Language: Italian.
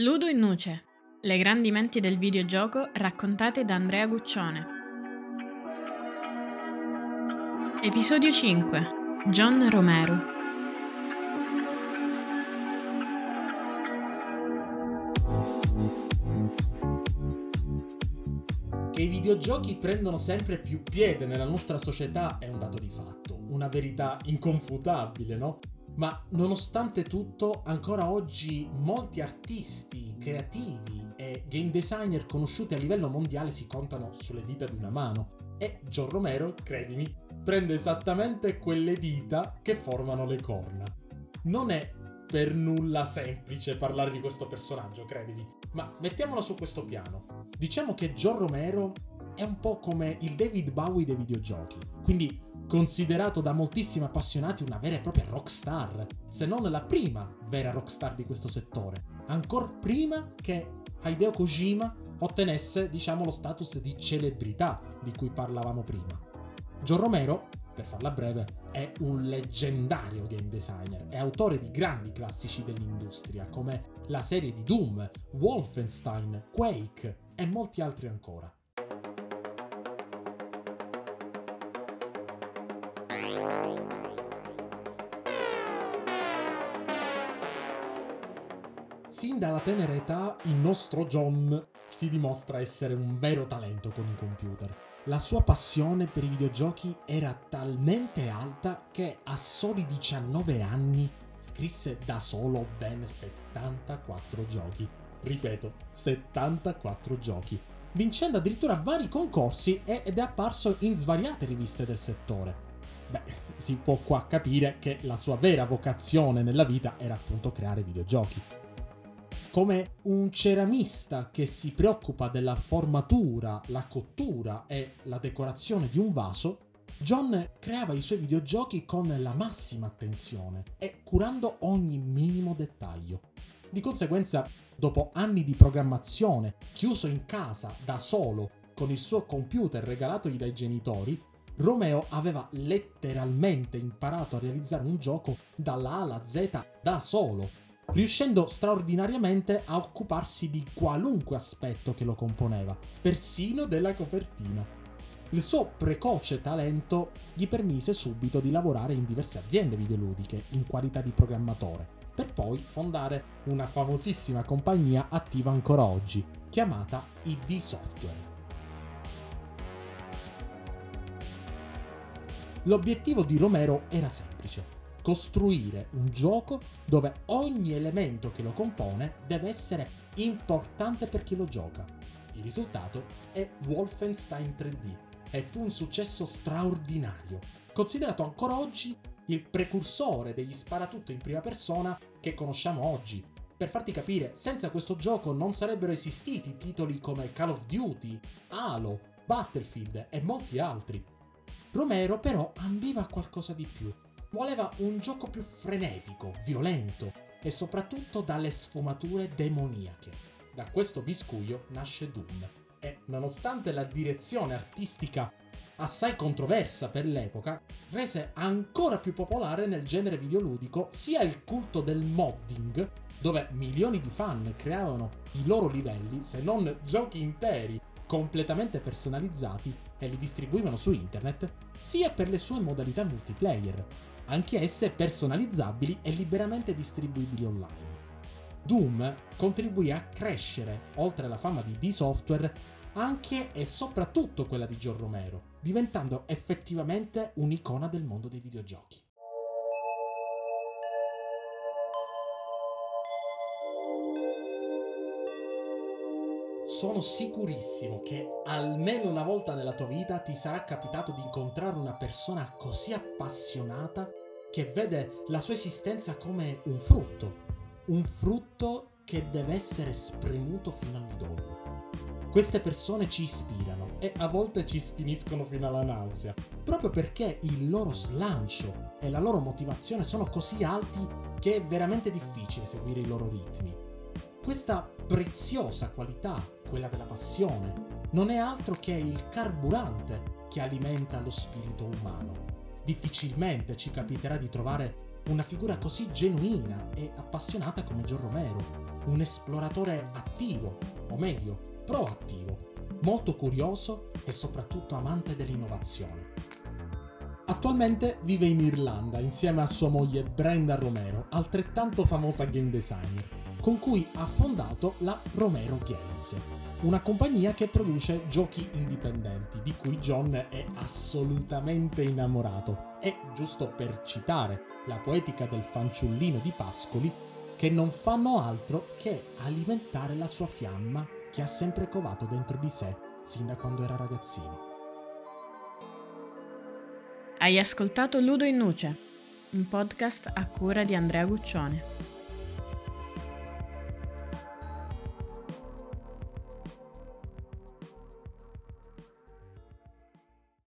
Ludo in Nuce. Le grandi menti del videogioco raccontate da Andrea Guccione. Episodio 5. John Romero. Che i videogiochi prendono sempre più piede nella nostra società è un dato di fatto, una verità inconfutabile, no? Ma nonostante tutto, ancora oggi molti artisti, creativi e game designer conosciuti a livello mondiale si contano sulle dita di una mano. E John Romero, credimi, prende esattamente quelle dita che formano le corna. Non è per nulla semplice parlare di questo personaggio, credimi, ma mettiamola su questo piano. Diciamo che John Romero è un po' come il David Bowie dei videogiochi, quindi considerato da moltissimi appassionati una vera e propria rockstar, se non la prima vera rockstar di questo settore, ancora prima che Hideo Kojima ottenesse, diciamo, lo status di celebrità di cui parlavamo prima. John Romero, per farla breve, è un leggendario game designer e autore di grandi classici dell'industria come la serie di Doom, Wolfenstein, Quake e molti altri ancora. Sin dalla tenera età il nostro John si dimostra essere un vero talento con i computer. La sua passione per i videogiochi era talmente alta che a soli 19 anni scrisse da solo ben 74 giochi. Ripeto, 74 giochi, vincendo addirittura vari concorsi ed è apparso in svariate riviste del settore. Beh, si può qua capire che la sua vera vocazione nella vita era appunto creare videogiochi come un ceramista che si preoccupa della formatura, la cottura e la decorazione di un vaso, John creava i suoi videogiochi con la massima attenzione e curando ogni minimo dettaglio. Di conseguenza, dopo anni di programmazione, chiuso in casa da solo con il suo computer regalatogli dai genitori, Romeo aveva letteralmente imparato a realizzare un gioco dalla A alla Z da solo, riuscendo straordinariamente a occuparsi di qualunque aspetto che lo componeva, persino della copertina. Il suo precoce talento gli permise subito di lavorare in diverse aziende videoludiche in qualità di programmatore, per poi fondare una famosissima compagnia attiva ancora oggi, chiamata ID Software. L'obiettivo di Romero era semplice, costruire un gioco dove ogni elemento che lo compone deve essere importante per chi lo gioca. Il risultato è Wolfenstein 3D e fu un successo straordinario, considerato ancora oggi il precursore degli sparatutto in prima persona che conosciamo oggi. Per farti capire, senza questo gioco non sarebbero esistiti titoli come Call of Duty, Halo, Battlefield e molti altri. Romero però ambiva qualcosa di più voleva un gioco più frenetico, violento e soprattutto dalle sfumature demoniache. Da questo biscuglio nasce Doom e, nonostante la direzione artistica assai controversa per l'epoca, rese ancora più popolare nel genere videoludico sia il culto del modding, dove milioni di fan creavano i loro livelli, se non giochi interi completamente personalizzati e li distribuivano su internet, sia per le sue modalità multiplayer, anche esse personalizzabili e liberamente distribuibili online. Doom contribuì a crescere, oltre alla fama di D-Software, anche e soprattutto quella di John Romero, diventando effettivamente un'icona del mondo dei videogiochi. Sono sicurissimo che almeno una volta nella tua vita ti sarà capitato di incontrare una persona così appassionata che vede la sua esistenza come un frutto, un frutto che deve essere spremuto fino al midollo. Queste persone ci ispirano e a volte ci sfiniscono fino alla nausea, proprio perché il loro slancio e la loro motivazione sono così alti che è veramente difficile seguire i loro ritmi. Questa preziosa qualità, quella della passione, non è altro che il carburante che alimenta lo spirito umano difficilmente ci capiterà di trovare una figura così genuina e appassionata come John Romero, un esploratore attivo, o meglio, proattivo, molto curioso e soprattutto amante dell'innovazione. Attualmente vive in Irlanda insieme a sua moglie Brenda Romero, altrettanto famosa game designer, con cui ha fondato la Romero Games, una compagnia che produce giochi indipendenti, di cui John è assolutamente innamorato. E, giusto per citare la poetica del fanciullino di Pascoli, che non fanno altro che alimentare la sua fiamma che ha sempre covato dentro di sé sin da quando era ragazzino. Hai ascoltato Ludo in Nuce, un podcast a cura di Andrea Guccione.